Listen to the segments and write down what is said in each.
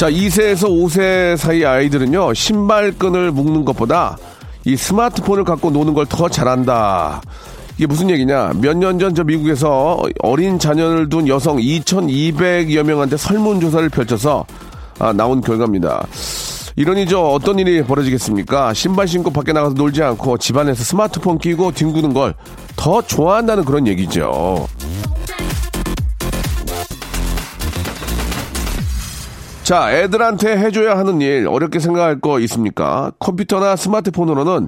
자 2세에서 5세 사이 아이들은요 신발끈을 묶는 것보다 이 스마트폰을 갖고 노는 걸 더 잘한다 이게 무슨 얘기냐? 몇 년 전 저 미국에서 어린 자녀를 둔 여성 2,200여 명한테 설문조사를 펼쳐서 아, 나온 결과입니다. 이러니 저 어떤 일이 벌어지겠습니까? 신발 신고 밖에 나가서 놀지 않고 집안에서 스마트폰 끼고 뒹구는 걸 더 좋아한다는 그런 얘기죠. 자, 애들한테 해줘야 하는 일 어렵게 생각할 거 있습니까? 컴퓨터나 스마트폰으로는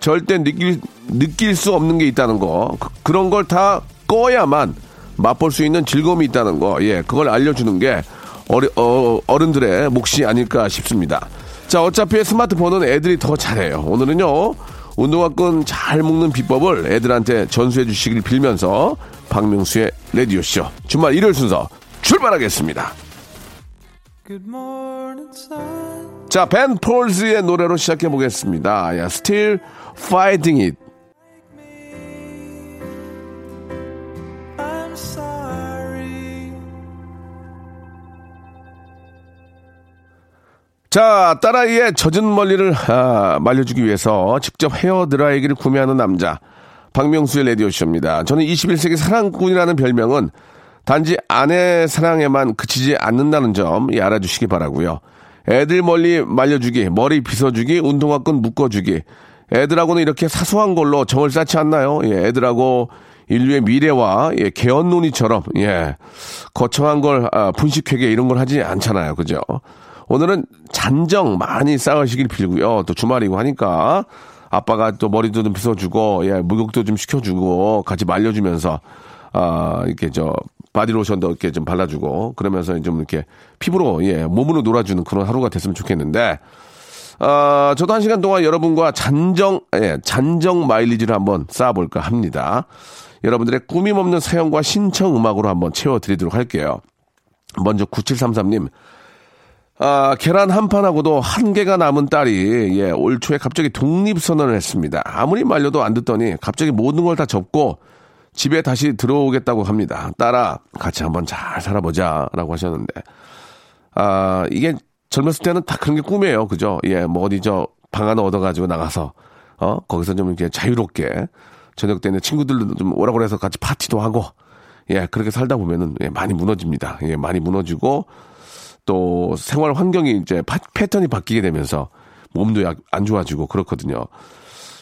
절대 느낄, 느낄 수 없는 게 있다는 거. 그, 런 걸 다 꺼야만 맛볼 수 있는 즐거움이 있다는 거. 예, 그걸 알려주는 게 어리, 어, 어른들의 몫이 아닐까 싶습니다. 자, 어차피 스마트폰은 애들이 더 잘해요. 오늘은요, 운동화끈 잘 묶는 비법을 애들한테 전수해 주시길 빌면서 박명수의 레디오쇼 주말 일요일 순서 출발하겠습니다. 자, 벤 폴즈의 노래로 시작해 보겠습니다. 야, Still Fighting It. 자, 딸아이의 젖은 멀리를 아, 말려주기 위해서 직접 헤어 드라이기를 구매하는 남자 박명수의 레디오쇼입니다. 저는 21세기 사랑꾼이라는 별명은 단지 아내 사랑에만 그치지 않는다는 점 알아주시기 바라고요. 애들 멀리 말려주기, 머리 빗어주기, 운동화끈 묶어주기. 애들하고는 이렇게 사소한 걸로 정을 쌓지 않나요? 예, 애들하고 인류의 미래와 예, 개헌 논의처럼 예, 거창한 걸 아, 분식회계 이런 걸 하지 않잖아요, 그죠? 오늘은 잔정 많이 쌓으시길 빌고요. 또 주말이고 하니까 아빠가 또 머리도 좀 빗어주고 예, 목욕도 좀 시켜주고 같이 말려주면서 아 이렇게 저 바디로션도 이렇게 좀 발라주고 그러면서 좀 이렇게 피부로 예 몸으로 놀아주는 그런 하루가 됐으면 좋겠는데 아 저도 한 시간 동안 여러분과 잔정 예 잔정 마일리지를 한번 쌓아볼까 합니다. 여러분들의 꾸밈 없는 사연과 신청 음악으로 한번 채워드리도록 할게요. 먼저 9733님 아, 계란 한 판하고도 한 개가 남은 딸이, 예, 올 초에 갑자기 독립 선언을 했습니다. 아무리 말려도 안 듣더니 갑자기 모든 걸 다 접고 집에 다시 들어오겠다고 합니다. 딸아, 같이 한번 잘 살아보자. 라고 하셨는데. 아, 이게 젊었을 때는 다 그런 게 꿈이에요. 그죠? 예, 뭐 어디 저 방 하나 얻어가지고 나가서, 어, 거기서 좀 이렇게 자유롭게 저녁 때는 친구들도 좀 오라고 해서 같이 파티도 하고, 예, 그렇게 살다 보면은, 예, 많이 무너집니다. 예, 많이 무너지고, 또 생활 환경이 이제 파, 패턴이 바뀌게 되면서 몸도 안 좋아지고 그렇거든요.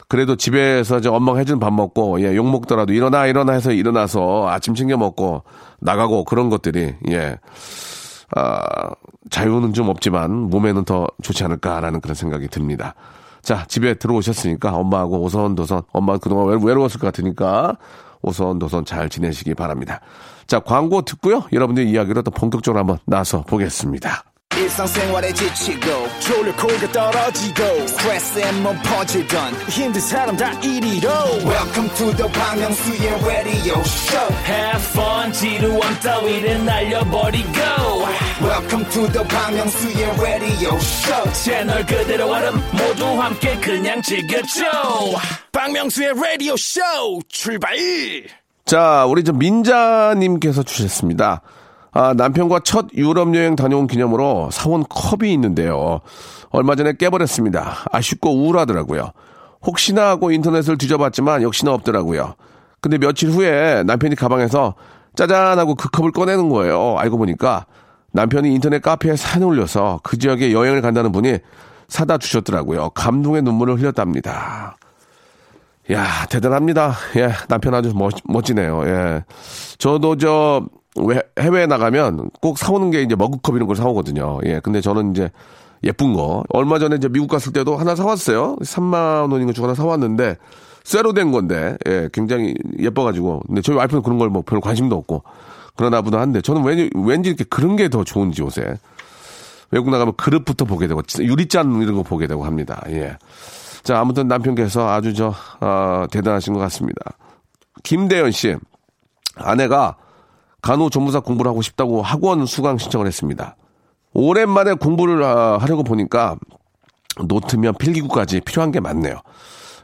그래도 집에서 이제 엄마가 해준 밥 먹고 예, 욕 먹더라도 일어나 일어나 해서 일어나서 아침 챙겨 먹고 나가고 그런 것들이 예. 아, 자유는 좀 없지만 몸에는 더 좋지 않을까라는 그런 생각이 듭니다. 자, 집에 들어오셨으니까 엄마하고 오선도선 엄마 그동안 외로웠을 것 같으니까 오선도선 잘 지내시기 바랍니다. 자, 광고 듣고요. 여러분들 이야기로 또 본격적으로 한번 나서 보겠습니다. 일상생활에 지치고, 졸려 코가 떨어지고, 스트레스에 몸 퍼지던, 힘든 사람 다 이리로. welcome to the Bang Myung-soo's radio show. Have fun 지루함 따위를 날려버리고. Welcome to the Bang Myung-soo's radio show. 채널 그대로 얼음 모두 함께 그냥 즐겨줘. 박명수의 라디오 쇼 출발! 자, 우리 저 민자님께서 주셨습니다. 아, 남편과 첫 유럽 여행 다녀온 기념으로 사온 컵이 있는데요. 얼마 전에 깨버렸습니다. 아쉽고 우울하더라고요. 혹시나 하고 인터넷을 뒤져봤지만 역시나 없더라고요. 근데 며칠 후에 남편이 가방에서 짜잔 하고 그 컵을 꺼내는 거예요. 알고 보니까 남편이 인터넷 카페에 사연을 올려서 그 지역에 여행을 간다는 분이 사다 주셨더라고요. 감동의 눈물을 흘렸답니다. 야, 대단합니다. 예, 남편 아주 멋, 멋지네요. 예. 저도 저, 왜- 해외에 나가면 꼭 사오는 게 이제 머그컵 이런 걸 사오거든요. 예, 근데 저는 이제 예쁜 거. 얼마 전에 이제 미국 갔을 때도 하나 사왔어요. 3만 원인가 주고 하나 사왔는데, 쇠로 된 건데, 예, 굉장히 예뻐가지고. 근데 저희 와이프는 그런 걸 뭐 별로 관심도 없고. 그러나 보다 한데 저는 왠지, 왠지 이렇게 그런 게 더 좋은지 요새. 외국 나가면 그릇부터 보게 되고 유리잔 이런 거 보게 되고 합니다. 예. 자, 아무튼 남편께서 아주 저, 어, 대단하신 것 같습니다. 김대현 씨. 아내가 간호조무사 공부를 하고 싶다고 학원 수강 신청을 했습니다. 오랜만에 공부를 아, 하려고 보니까 노트면 필기구까지 필요한 게 많네요.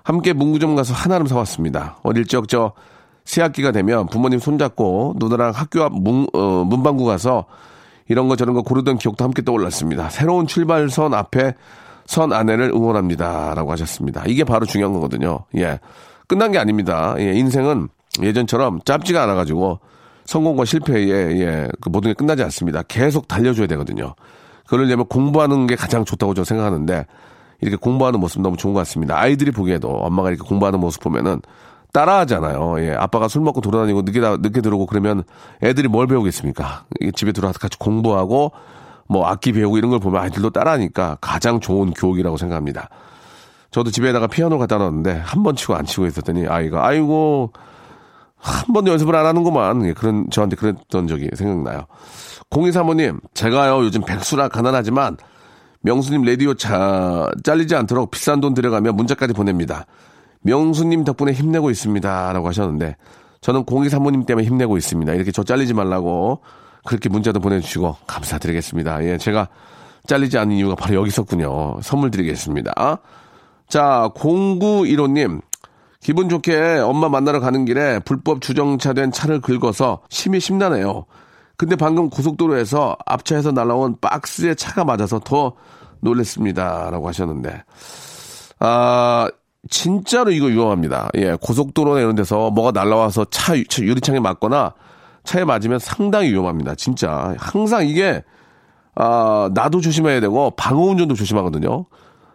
함께 문구점 가서 한아름 사왔습니다. 어릴 적 저 새학기가 되면 부모님 손잡고 누나랑 학교 앞 문, 어, 문방구 가서 이런 거 저런 거 고르던 기억도 함께 떠올랐습니다. 새로운 출발선 앞에 선 아내를 응원합니다. 라고 하셨습니다. 이게 바로 중요한 거거든요. 예. 끝난 게 아닙니다. 예. 인생은 예전처럼 짧지가 않아가지고 성공과 실패에 예, 그 모든 게 끝나지 않습니다. 계속 달려줘야 되거든요. 그러려면 공부하는 게 가장 좋다고 저는 생각하는데 이렇게 공부하는 모습 너무 좋은 것 같습니다. 아이들이 보기에도 엄마가 이렇게 공부하는 모습 보면은 따라하잖아요. 예, 아빠가 술 먹고 돌아다니고 늦게 늦게 들어오고 그러면 애들이 뭘 배우겠습니까? 집에 들어와서 같이 공부하고 뭐 악기 배우고 이런 걸 보면 아이들도 따라하니까 가장 좋은 교육이라고 생각합니다. 저도 집에다가 피아노 갖다 놨는데 한 번 치고 안 치고 있었더니 아이가 아이고 한 번도 연습을 안 하는구만. 예, 그런, 저한테 그랬던 적이 생각나요. 공이 사모님, 제가요, 요즘 백수라 가난하지만, 명수님 라디오 자, 잘리지 않도록 비싼 돈 들여가며 문자까지 보냅니다. 명수님 덕분에 힘내고 있습니다. 라고 하셨는데, 저는 공이 사모님 때문에 힘내고 있습니다. 이렇게 저 잘리지 말라고, 그렇게 문자도 보내주시고, 감사드리겠습니다. 예, 제가 잘리지 않는 이유가 바로 여기 있었군요. 선물 드리겠습니다. 자, 0915님, 기분 좋게 엄마 만나러 가는 길에 불법 주정차된 차를 긁어서 심이 심나네요. 근데 방금 고속도로에서 앞차에서 날아온 박스에 차가 맞아서 더 놀랬습니다. 라고 하셨는데. 아, 진짜로 이거 위험합니다. 예, 고속도로나 이런 데서 뭐가 날아와서 차, 차 유리창에 맞거나 차에 맞으면 상당히 위험합니다. 진짜. 항상 이게, 아, 나도 조심해야 되고 방어 운전도 조심하거든요.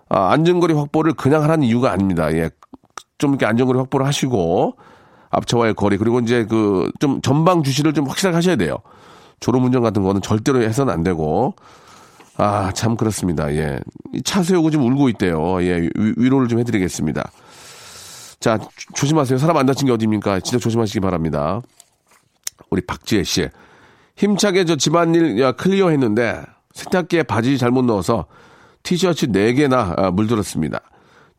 아, 안전거리 확보를 그냥 하라는 이유가 아닙니다. 예. 좀 이렇게 안전거리 확보를 하시고 앞차와의 거리 그리고 이제 그 좀 전방 주시를 좀 확실하게 하셔야 돼요. 졸음운전 같은 거는 절대로 해서는 안 되고 아 참 그렇습니다. 예, 차 세우고 지금 울고 있대요. 예, 위, 로를좀 해드리겠습니다. 자 조심하세요. 사람 안 다친 게 어디입니까? 진짜 조심하시기 바랍니다. 우리 박지혜 씨 힘차게 저 집안일 야, clear 했는데 세탁기에 바지 잘못 넣어서 티셔츠 4개나 아, 물들었습니다.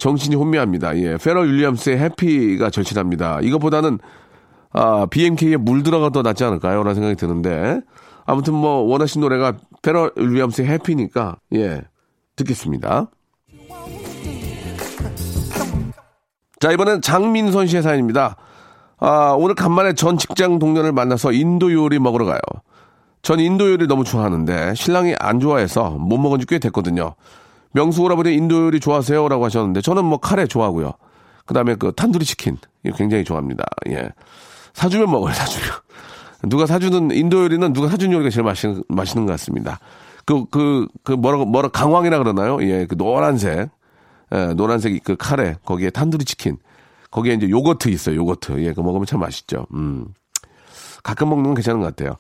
정신이 혼미합니다. 예. 페럴 윌리엄스의 Happy가 절실합니다. 이것보다는 아, BMK에 물들어가 더 낫지 않을까요? 라는 생각이 드는데. 아무튼 뭐, 원하신 노래가 페럴 윌리엄스의 Happy니까, 예, 듣겠습니다. 자, 이번엔 장민선 씨의 사연입니다. 아, 오늘 간만에 전 직장 동료를 만나서 인도 요리 먹으러 가요. 전 인도 요리 너무 좋아하는데, 신랑이 안 좋아해서 못 먹은 지 꽤 됐거든요. 명수 오라버니 인도 요리 좋아하세요? 라고 하셨는데 저는 뭐 카레 좋아하고요. 그 다음에 그 탄두리 치킨. 굉장히 좋아합니다. 예. 사주면 먹어요, 사주면. 누가 사주는, 인도 요리는 누가 사준 요리가 제일 맛있는, 맛있는 것 같습니다. 그, 그, 그, 뭐라, 뭐라, 강황이라 그러나요? 예, 그 노란색. 예, 노란색 그 카레. 거기에 탄두리 치킨. 거기에 이제 요거트 있어요, 요거트. 예, 그 먹으면 참 맛있죠. 음. 가끔 먹는 건 괜찮은 것 같아요.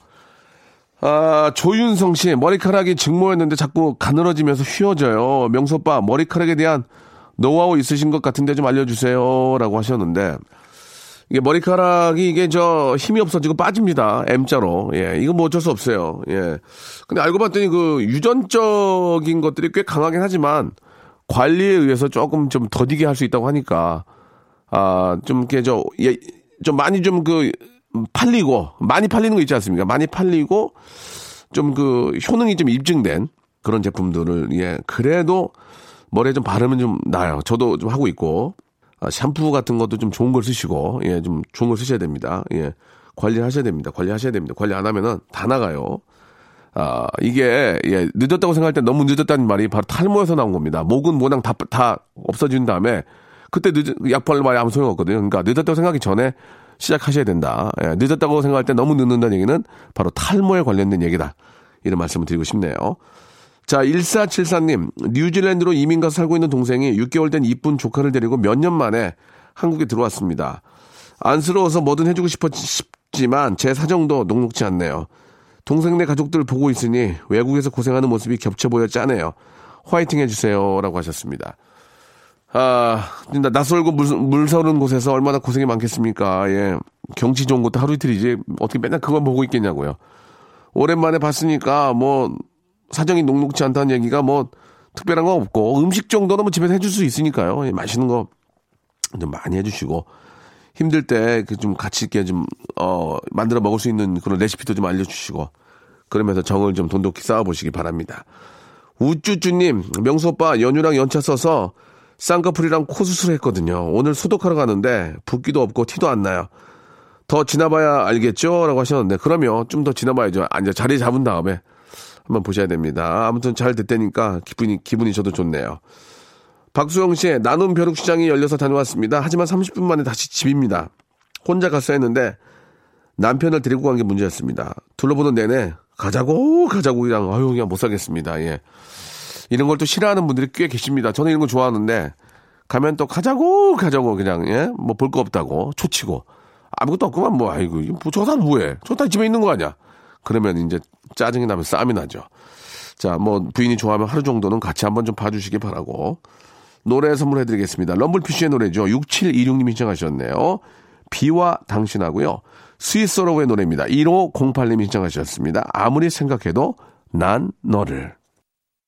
아, 조윤성 씨, 머리카락이 증모했는데 자꾸 가늘어지면서 휘어져요. 명소빠, 머리카락에 대한 노하우 있으신 것 같은데 좀 알려주세요. 라고 하셨는데, 이게 머리카락이 이게 저 힘이 없어지고 빠집니다. M자로. 예, 이거 뭐 어쩔 수 없어요. 예. 근데 알고 봤더니 그 유전적인 것들이 꽤 강하긴 하지만 관리에 의해서 조금 좀 더디게 할 수 있다고 하니까, 아, 좀 이렇게 저, 예, 좀 많이 좀 그 팔리고 많이 팔리는 거 있지 않습니까? 많이 팔리고 좀 그 효능이 좀 입증된 그런 제품들을 예 그래도 머리에 좀 바르면 좀 나아요. 저도 좀 하고 있고 아, 샴푸 같은 것도 좀 좋은 걸 쓰시고 예 좀 좋은 걸 쓰셔야 됩니다. 예 관리하셔야 됩니다. 관리하셔야 됩니다. 관리 안 하면은 다 나가요. 아 이게 예 늦었다고 생각할 때 너무 늦었다는 말이 바로 탈모에서 나온 겁니다. 목은 모낭 다 다 없어진 다음에 그때 늦 약발 말이 아무 소용 없거든요. 그러니까 늦었다고 생각하기 전에 시작하셔야 된다. 예, 늦었다고 생각할 때 너무 늦는다는 얘기는 바로 탈모에 관련된 얘기다. 이런 말씀을 드리고 싶네요. 자, 1474님, 뉴질랜드로 이민 가서 살고 있는 동생이 6개월 된 이쁜 조카를 데리고 몇 년 만에 한국에 들어왔습니다. 안쓰러워서 뭐든 해주고 싶었지만 제 사정도 녹록지 않네요. 동생네 가족들 보고 있으니 외국에서 고생하는 모습이 겹쳐 보여 짜네요. 화이팅 해주세요. 라고 하셨습니다. 아, 낯설고 물, 물 서는 곳에서 얼마나 고생이 많겠습니까? 예. 경치 좋은 곳도 하루 이틀이지. 어떻게 맨날 그걸 보고 있겠냐고요. 오랜만에 봤으니까 뭐 사정이 녹록지 않다는 얘기가 뭐 특별한 거 없고 음식 정도는 뭐 집에서 해줄 수 있으니까요. 예, 맛있는 거 좀 많이 해주시고 힘들 때그좀 같이 있게 좀 어, 만들어 먹을 수 있는 그런 레시피도 좀 알려주시고 그러면서 정을 좀 돈독히 쌓아보시기 바랍니다. 우쭈쭈님, 명수 오빠 연휴랑 연차 써서 쌍꺼풀이랑 코 수술했거든요. 오늘 소독하러 가는데 붓기도 없고 티도 안 나요. 더 지나봐야 알겠죠? 라고 하셨는데, 그러면 좀 더 지나봐야죠. 앉아 자리 잡은 다음에 한번 보셔야 됩니다. 아무튼 잘 됐다니까 기분이, 기분이 저도 좋네요. 박수영 씨의 나눔 벼룩 시장이 열려서 다녀왔습니다. 하지만 30분 만에 다시 집입니다. 혼자 갔어야 했는데 남편을 데리고 간 게 문제였습니다. 둘러보는 내내 가자고 가자고 그냥 아유 그냥 못 살겠습니다. 예. 이런 걸 또 싫어하는 분들이 꽤 계십니다. 저는 이런 거 좋아하는데 가면 또 가자고 가자고 그냥 예? 뭐 볼 거 없다고 초치고 아무것도 없구만 뭐 아이고 뭐저 사람 뭐해? 저다 집에 있는 거 아니야? 그러면 이제 짜증이 나면 싸움이 나죠. 자, 뭐 부인이 좋아하면 하루 정도는 같이 한번 좀 봐주시기 바라고 노래 선물해드리겠습니다. 럼블피쉬의 노래죠. 6726님이 신청하셨네요. 비와 당신하고요. 스위스로의 노래입니다. 1508님이 신청하셨습니다. 아무리 생각해도 난 너를.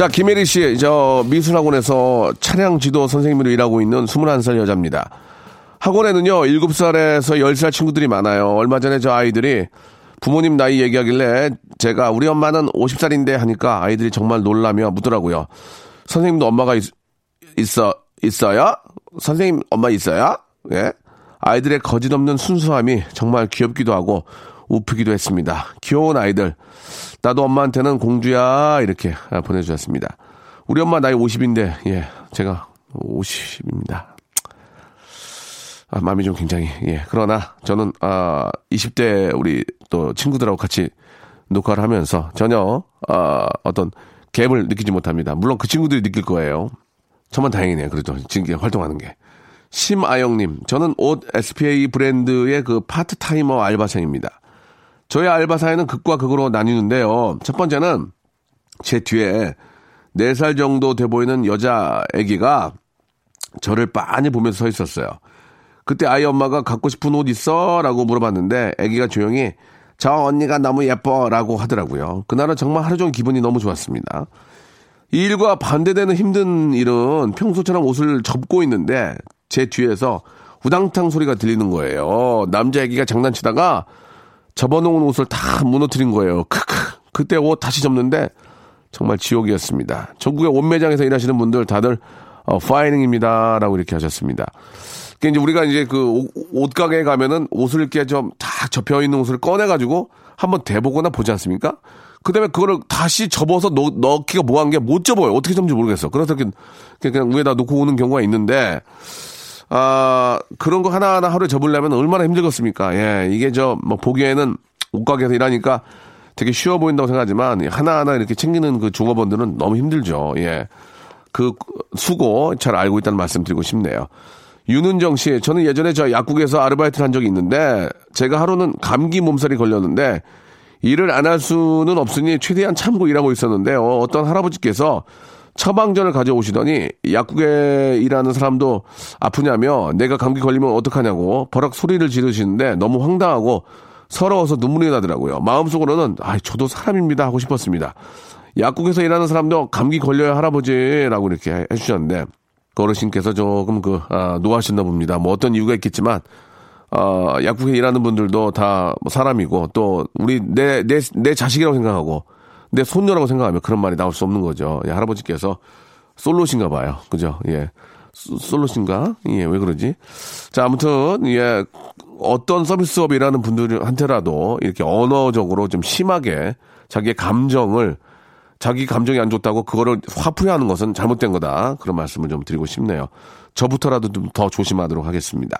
자, 김혜리 씨, 저 미술학원에서 차량 지도 선생님으로 일하고 있는 21살 여자입니다. 학원에는요, 7살에서 10살 친구들이 많아요. 얼마 전에 저 아이들이 부모님 나이 얘기하길래 제가 우리 엄마는 50살인데 하니까 아이들이 정말 놀라며 묻더라고요. 선생님도 엄마가 있, 있어, 있어요? 선생님 엄마 있어요? 예? 아이들의 거짓 없는 순수함이 정말 귀엽기도 하고 우프기도 했습니다. 귀여운 아이들. 나도 엄마한테는 공주야 이렇게 보내주셨습니다. 우리 엄마 나이 50인데 예 제가 50입니다. 아, 마음이 좀 굉장히 예 그러나 저는 아 20대 우리 또 친구들하고 같이 녹화를 하면서 전혀 아 어떤 갭을 느끼지 못합니다. 물론 그 친구들이 느낄 거예요. 저만 다행이네요. 그래도 지금 활동하는 게. 심아영님, 저는 옷 SPA 브랜드의 그 파트타이머 알바생입니다. 저희 알바 사이는 극과 극으로 나뉘는데요. 첫 번째는 제 뒤에 4살 정도 돼 보이는 여자 아기가 저를 빤히 보면서 서 있었어요. 그때 아이 엄마가 갖고 싶은 옷 있어? 라고 물어봤는데 아기가 조용히 저 언니가 너무 예뻐 라고 하더라고요. 그날은 정말 하루 종일 기분이 너무 좋았습니다. 이 일과 반대되는 힘든 일은 평소처럼 옷을 접고 있는데 제 뒤에서 우당탕 소리가 들리는 거예요. 남자 아기가 장난치다가 접어놓은 옷을 다 무너뜨린 거예요. 크크. 그때 옷 다시 접는데 정말 지옥이었습니다. 전국의 옷 매장에서 일하시는 분들 다들 어, 파이닝입니다라고 이렇게 하셨습니다. 그러니까 이제 우리가 이제 그 옷가게에 가면은 옷을 이렇게 좀 다 접혀 있는 옷을 꺼내 가지고 한번 대보거나 보지 않습니까? 그 다음에 그거를 다시 접어서 넣, 넣기가 뭐한 게 못 접어요. 어떻게 접는지 모르겠어. 그래서 그냥, 그냥 위에다 놓고 오는 경우가 있는데, 아, 그런 거 하나하나 하루에 접으려면 얼마나 힘들겠습니까? 예, 이게 저, 뭐, 보기에는 옷가게에서 일하니까 되게 쉬워 보인다고 생각하지만, 하나하나 이렇게 챙기는 그 종업원들은 너무 힘들죠. 예. 그 수고 잘 알고 있다는 말씀 드리고 싶네요. 윤은정 씨, 저는 예전에 저 약국에서 아르바이트를 한 적이 있는데, 제가 하루는 감기 몸살이 걸렸는데, 일을 안 할 수는 없으니 최대한 참고 일하고 있었는데요. 어떤 할아버지께서 처방전을 가져오시더니 약국에 일하는 사람도 아프냐며 내가 감기 걸리면 어떡하냐고 버럭 소리를 지르시는데 너무 황당하고 서러워서 눈물이 나더라고요. 마음속으로는 아, 저도 사람입니다 하고 싶었습니다. 약국에서 일하는 사람도 감기 걸려야 할아버지라고 이렇게 해주셨는데 그 어르신께서 조금 그 아, 노하셨나 봅니다. 뭐 어떤 이유가 있겠지만 어, 약국에 일하는 분들도 다뭐 사람이고 또 우리 내 내 내 자식이라고 생각하고 내 손녀라고 생각하면 그런 말이 나올 수 없는 거죠. 예, 할아버지께서 솔로신가 봐요. 그죠? 예. 솔로신가? 예, 왜 그러지? 자, 아무튼, 예, 어떤 서비스업에 일하는 분들한테라도 이렇게 언어적으로 좀 심하게 자기의 감정을 자기 감정이 안 좋다고 그거를 화풀이하는 것은 잘못된 거다. 그런 말씀을 좀 드리고 싶네요. 저부터라도 좀 더 조심하도록 하겠습니다.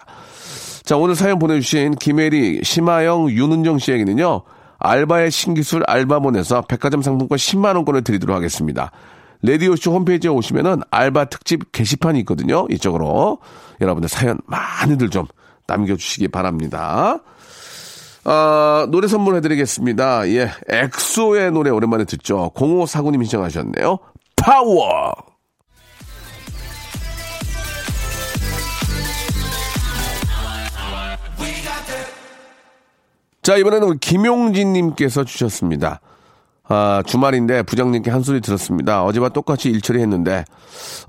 자, 오늘 사연 보내주신 김혜리, 심하영, 윤은정 씨에게는요, 알바의 신기술 알바몬에서 백화점 상품권 10만 원권을 드리도록 하겠습니다. 레디오쇼 홈페이지에 오시면은 알바 특집 게시판이 있거든요. 이쪽으로. 여러분들 사연 많이들 좀 남겨주시기 바랍니다. 아, 노래 선물해드리겠습니다. 예, 엑소의 노래 오랜만에 듣죠. 0549님 신청하셨네요. 파워! 자, 이번에는 김용진님께서 주셨습니다. 아, 주말인데 부장님께 한 소리 들었습니다. 어제와 똑같이 일 처리했는데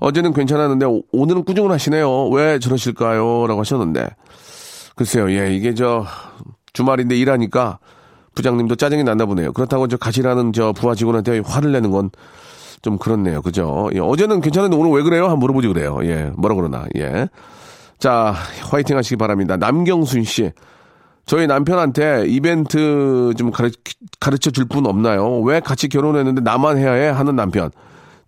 어제는 괜찮았는데 오, 오늘은 꾸중을 하시네요. 왜 저러실까요? 라고 하셨는데 글쎄요. 예, 이게 저 주말인데 일하니까 부장님도 짜증이 났나 보네요. 그렇다고 저 일하는 저 부하 직원한테 화를 내는 건 좀 그렇네요. 그죠? 예, 어제는 괜찮은데 오늘 왜 그래요? 한번 물어보지 그래요. 예, 뭐라 그러나. 예. 자, 화이팅 하시기 바랍니다. 남경순 씨. 저희 남편한테 이벤트 좀 가르, 가르쳐 줄 분 없나요? 왜 같이 결혼했는데 나만 해야 해? 하는 남편.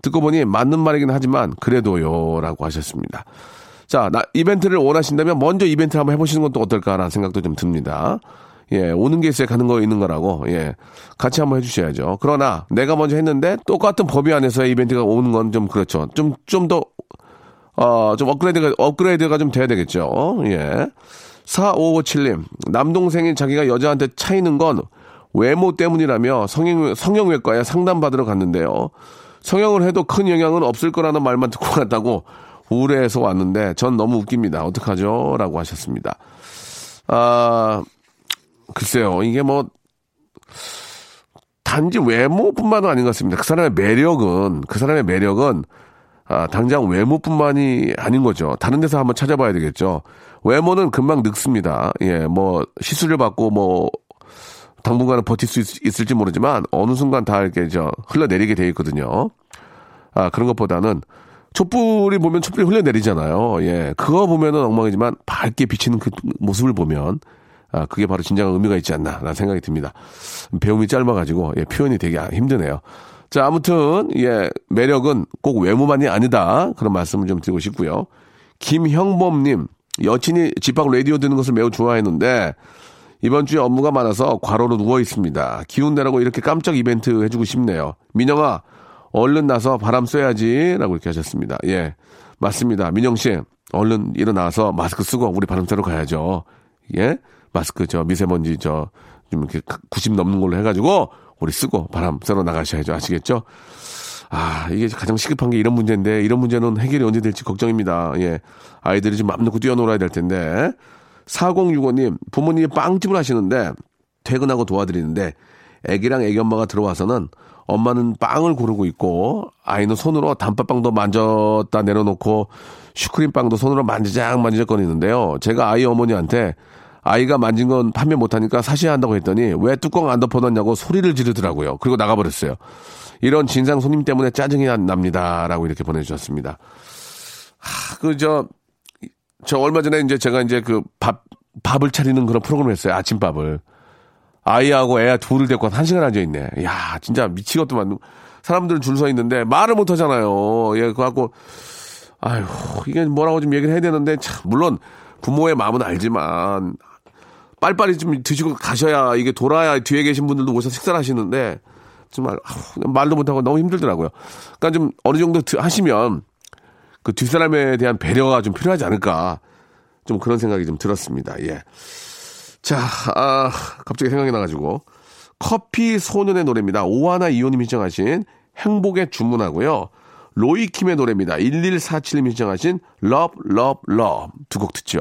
듣고 보니 맞는 말이긴 하지만 그래도요. 라고 하셨습니다. 자, 나, 이벤트를 원하신다면 먼저 이벤트를 한번 해보시는 것도 어떨까라는 생각도 좀 듭니다. 예, 오는 게 있어야 가는 거 있는 거라고, 예. 같이 한번 해주셔야죠. 그러나 내가 먼저 했는데 똑같은 법위 안에서 이벤트가 오는 건 좀 그렇죠. 좀, 좀 더, 어, 좀 업그레이드가, 업그레이드가 좀 돼야 되겠죠. 예. 4557님, 남동생이 자기가 여자한테 차이는 건 외모 때문이라며 성형, 성형외과에 상담받으러 갔는데요. 성형을 해도 큰 영향은 없을 거라는 말만 듣고 갔다고 우울해서 왔는데 전 너무 웃깁니다. 어떡하죠? 라고 하셨습니다. 아, 글쎄요. 이게 뭐, 단지 외모뿐만은 아닌 것 같습니다. 그 사람의 매력은, 그 사람의 매력은, 아, 당장 외모뿐만이 아닌 거죠. 다른 데서 한번 찾아봐야 되겠죠. 외모는 금방 늙습니다. 예, 뭐, 시술을 받고 뭐, 당분간은 버틸 수 있, 을지 모르지만, 어느 순간 다 이렇게 저, 흘러내리게 돼 있거든요. 아, 그런 것보다는, 촛불이 보면 촛불이 흘러내리잖아요. 예, 그거 보면은 엉망이지만, 밝게 비치는 그 모습을 보면, 아, 그게 바로 진정한 의미가 있지 않나라는 생각이 듭니다. 배움이 짧아가지고, 예, 표현이 되게 힘드네요. 자, 아무튼, 예, 매력은 꼭 외모만이 아니다. 그런 말씀을 좀 드리고 싶고요. 김형범님, 여친이 집 밖 라디오 듣는 것을 매우 좋아했는데 이번 주에 업무가 많아서 과로로 누워 있습니다. 기운 내라고 이렇게 깜짝 이벤트 해주고 싶네요. 민영아, 얼른 나서 바람 쐬야지 라고 이렇게 하셨습니다. 예, 맞습니다. 민영 씨, 얼른 일어나서 마스크 쓰고 우리 바람 쐬러 가야죠. 예, 마스크 저 미세먼지 저 좀 이렇게 90 넘는 걸로 해가지고 우리 쓰고 바람 쐬러 나가셔야죠. 아시겠죠? 아, 이게 가장 시급한 게 이런 문제인데, 이런 문제는 해결이 언제 될지 걱정입니다. 예. 아이들이 좀 맘 놓고 뛰어놀아야 될 텐데. 4065님, 부모님이 빵집을 하시는데, 퇴근하고 도와드리는데, 애기랑 애기 엄마가 들어와서는 엄마는 빵을 고르고 있고, 아이는 손으로 단팥빵도 만졌다 내려놓고, 슈크림빵도 손으로 만지작 만지작 거리는데요. 제가 아이 어머니한테 아이가 만진 건 판매 못하니까 사셔야 한다고 했더니 왜 뚜껑 안 덮어놨냐고 소리를 지르더라고요. 그리고 나가버렸어요. 이런 진상 손님 때문에 짜증이 납니다. 라고 이렇게 보내주셨습니다. 하, 그, 저, 저 얼마 전에 이제 제가 이제 그 밥, 밥을 차리는 그런 프로그램을 했어요. 아침밥을. 아이하고 애 둘을 데리고 한 시간 앉아있네. 야 진짜 미치겠더만. 사람들 줄서 있는데 말을 못 하잖아요. 예, 그래갖고, 아유, 이게 뭐라고 좀 얘기를 해야 되는데, 참, 물론 부모의 마음은 알지만, 빨리빨리 좀 드시고 가셔야 이게 돌아야 뒤에 계신 분들도 오셔서 식사를 하시는데 정말 말도 못하고 너무 힘들더라고요. 그러니까 좀 어느 정도 하시면 그 뒷사람에 대한 배려가 좀 필요하지 않을까 좀 그런 생각이 좀 들었습니다. 예. 자, 아, 갑자기 생각이 나가지고 커피 소년의 노래입니다. 오하나 이호님이 신청하신 행복의 주문하고요. 로이킴의 노래입니다. 1147님이 신청하신 Love, Love, Love 두곡 듣죠.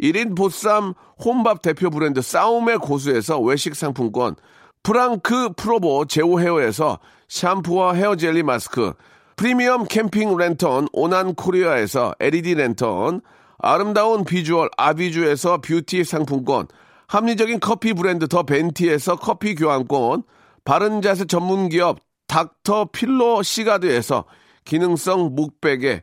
1인 보쌈 혼밥 대표 브랜드 싸움의 고수에서 외식 상품권, 프랑크 프로보 제오 헤어에서 샴푸와 헤어 젤리 마스크, 프리미엄 캠핑 랜턴 오난 코리아에서 LED 랜턴, 아름다운 비주얼 아비주에서 뷰티 상품권, 합리적인 커피 브랜드 더 벤티에서 커피 교환권, 바른 자세 전문 기업 닥터 필로 시가드에서 기능성 목베개,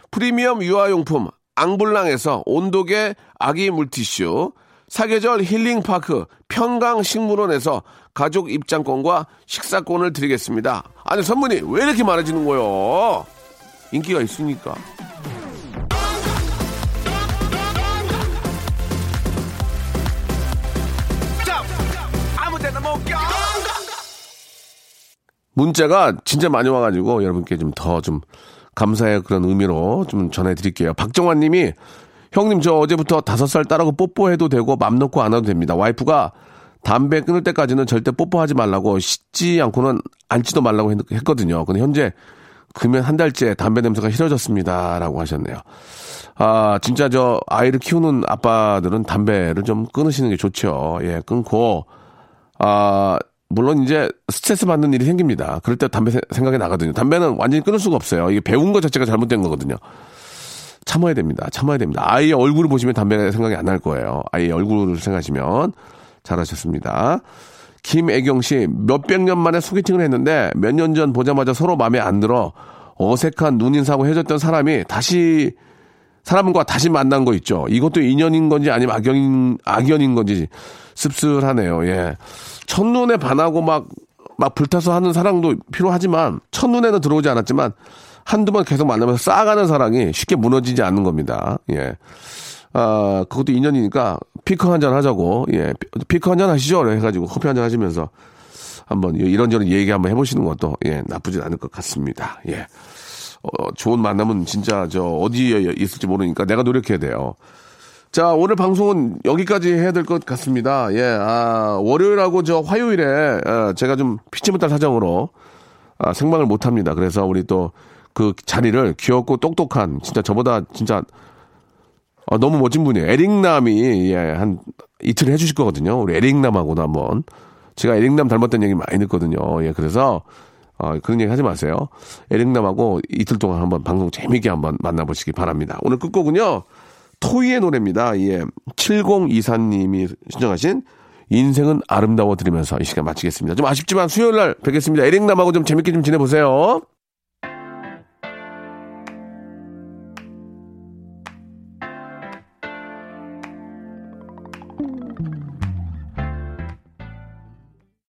프리미엄 유아용품 앙블랑에서 온도계 아기 물티슈, 사계절 힐링파크 평강식물원에서 가족 입장권과 식사권을 드리겠습니다. 아니 선물이 왜 이렇게 많아지는 거요? 인기가 있으니까. 문자가 진짜 많이 와가지고 여러분께 좀 더좀 좀 감사의 그런 의미로 좀 전해드릴게요. 박정환 님이 형님 저 어제부터 다섯 살 딸하고 뽀뽀해도 되고 맘 놓고 안 해도 됩니다. 와이프가 담배 끊을 때까지는 절대 뽀뽀하지 말라고 씻지 않고는 앉지도 말라고 했, 거든요 근데 현재 금연 한 달째 담배 냄새가 싫어졌습니다. 라고 하셨네요. 아, 진짜 저 아이를 키우는 아빠들은 담배를 좀 끊으시는 게 좋죠. 예, 끊고, 아, 물론 이제 스트레스 받는 일이 생깁니다. 그럴 때 담배 생각이 나거든요. 담배는 완전히 끊을 수가 없어요. 이게 배운 것 자체가 잘못된 거거든요. 참아야 됩니다. 참아야 됩니다. 아이의 얼굴을 보시면 담배 생각이 안 날 거예요. 아이의 얼굴을 생각하시면 잘하셨습니다. 김애경 씨, 몇백 년 만에 소개팅을 했는데 몇 년 전 보자마자 서로 마음에 안 들어 어색한 눈인사고 헤어졌던 사람이 다시 사람과 다시 만난 거 있죠. 이것도 인연인 건지 아니면 악연인, 악연인 건지 씁쓸하네요. 예. 첫눈에 반하고 막, 막 불타서 하는 사랑도 필요하지만, 첫눈에는 들어오지 않았지만, 한두 번 계속 만나면서 쌓아가는 사랑이 쉽게 무너지지 않는 겁니다. 예. 아, 그것도 인연이니까 피크 한 잔 하자고, 예. 피크 한 잔 하시죠. 해가지고 커피 한 잔 하시면서 한번 이런저런 얘기 한번 해보시는 것도, 예, 나쁘진 않을 것 같습니다. 예. 어, 좋은 만남은 진짜 저 어디에 있을지 모르니까 내가 노력해야 돼요. 자, 오늘 방송은 여기까지 해야 될 것 같습니다. 예, 아, 월요일하고 저 화요일에 아, 제가 좀 피치 못할 사정으로 아, 생방을 못 합니다. 그래서 우리 또 그 자리를 귀엽고 똑똑한 진짜 저보다 진짜 아, 너무 멋진 분이에요. 에릭남이 예, 한 이틀 해주실 거거든요. 우리 에릭남하고도 한번 제가 에릭남 닮았다는 얘기 많이 듣거든요. 예, 그래서 어, 그런 얘기 하지 마세요. 에릭남하고 이틀 동안 한번 방송 재미있게 한번 만나보시기 바랍니다. 오늘 끝곡은요. 토이의 노래입니다. 예. 7024님이 신청하신 인생은 아름다워 드리면서 이 시간 마치겠습니다. 좀 아쉽지만 수요일 날 뵙겠습니다. 에릭남하고 좀 재밌게 좀 지내보세요.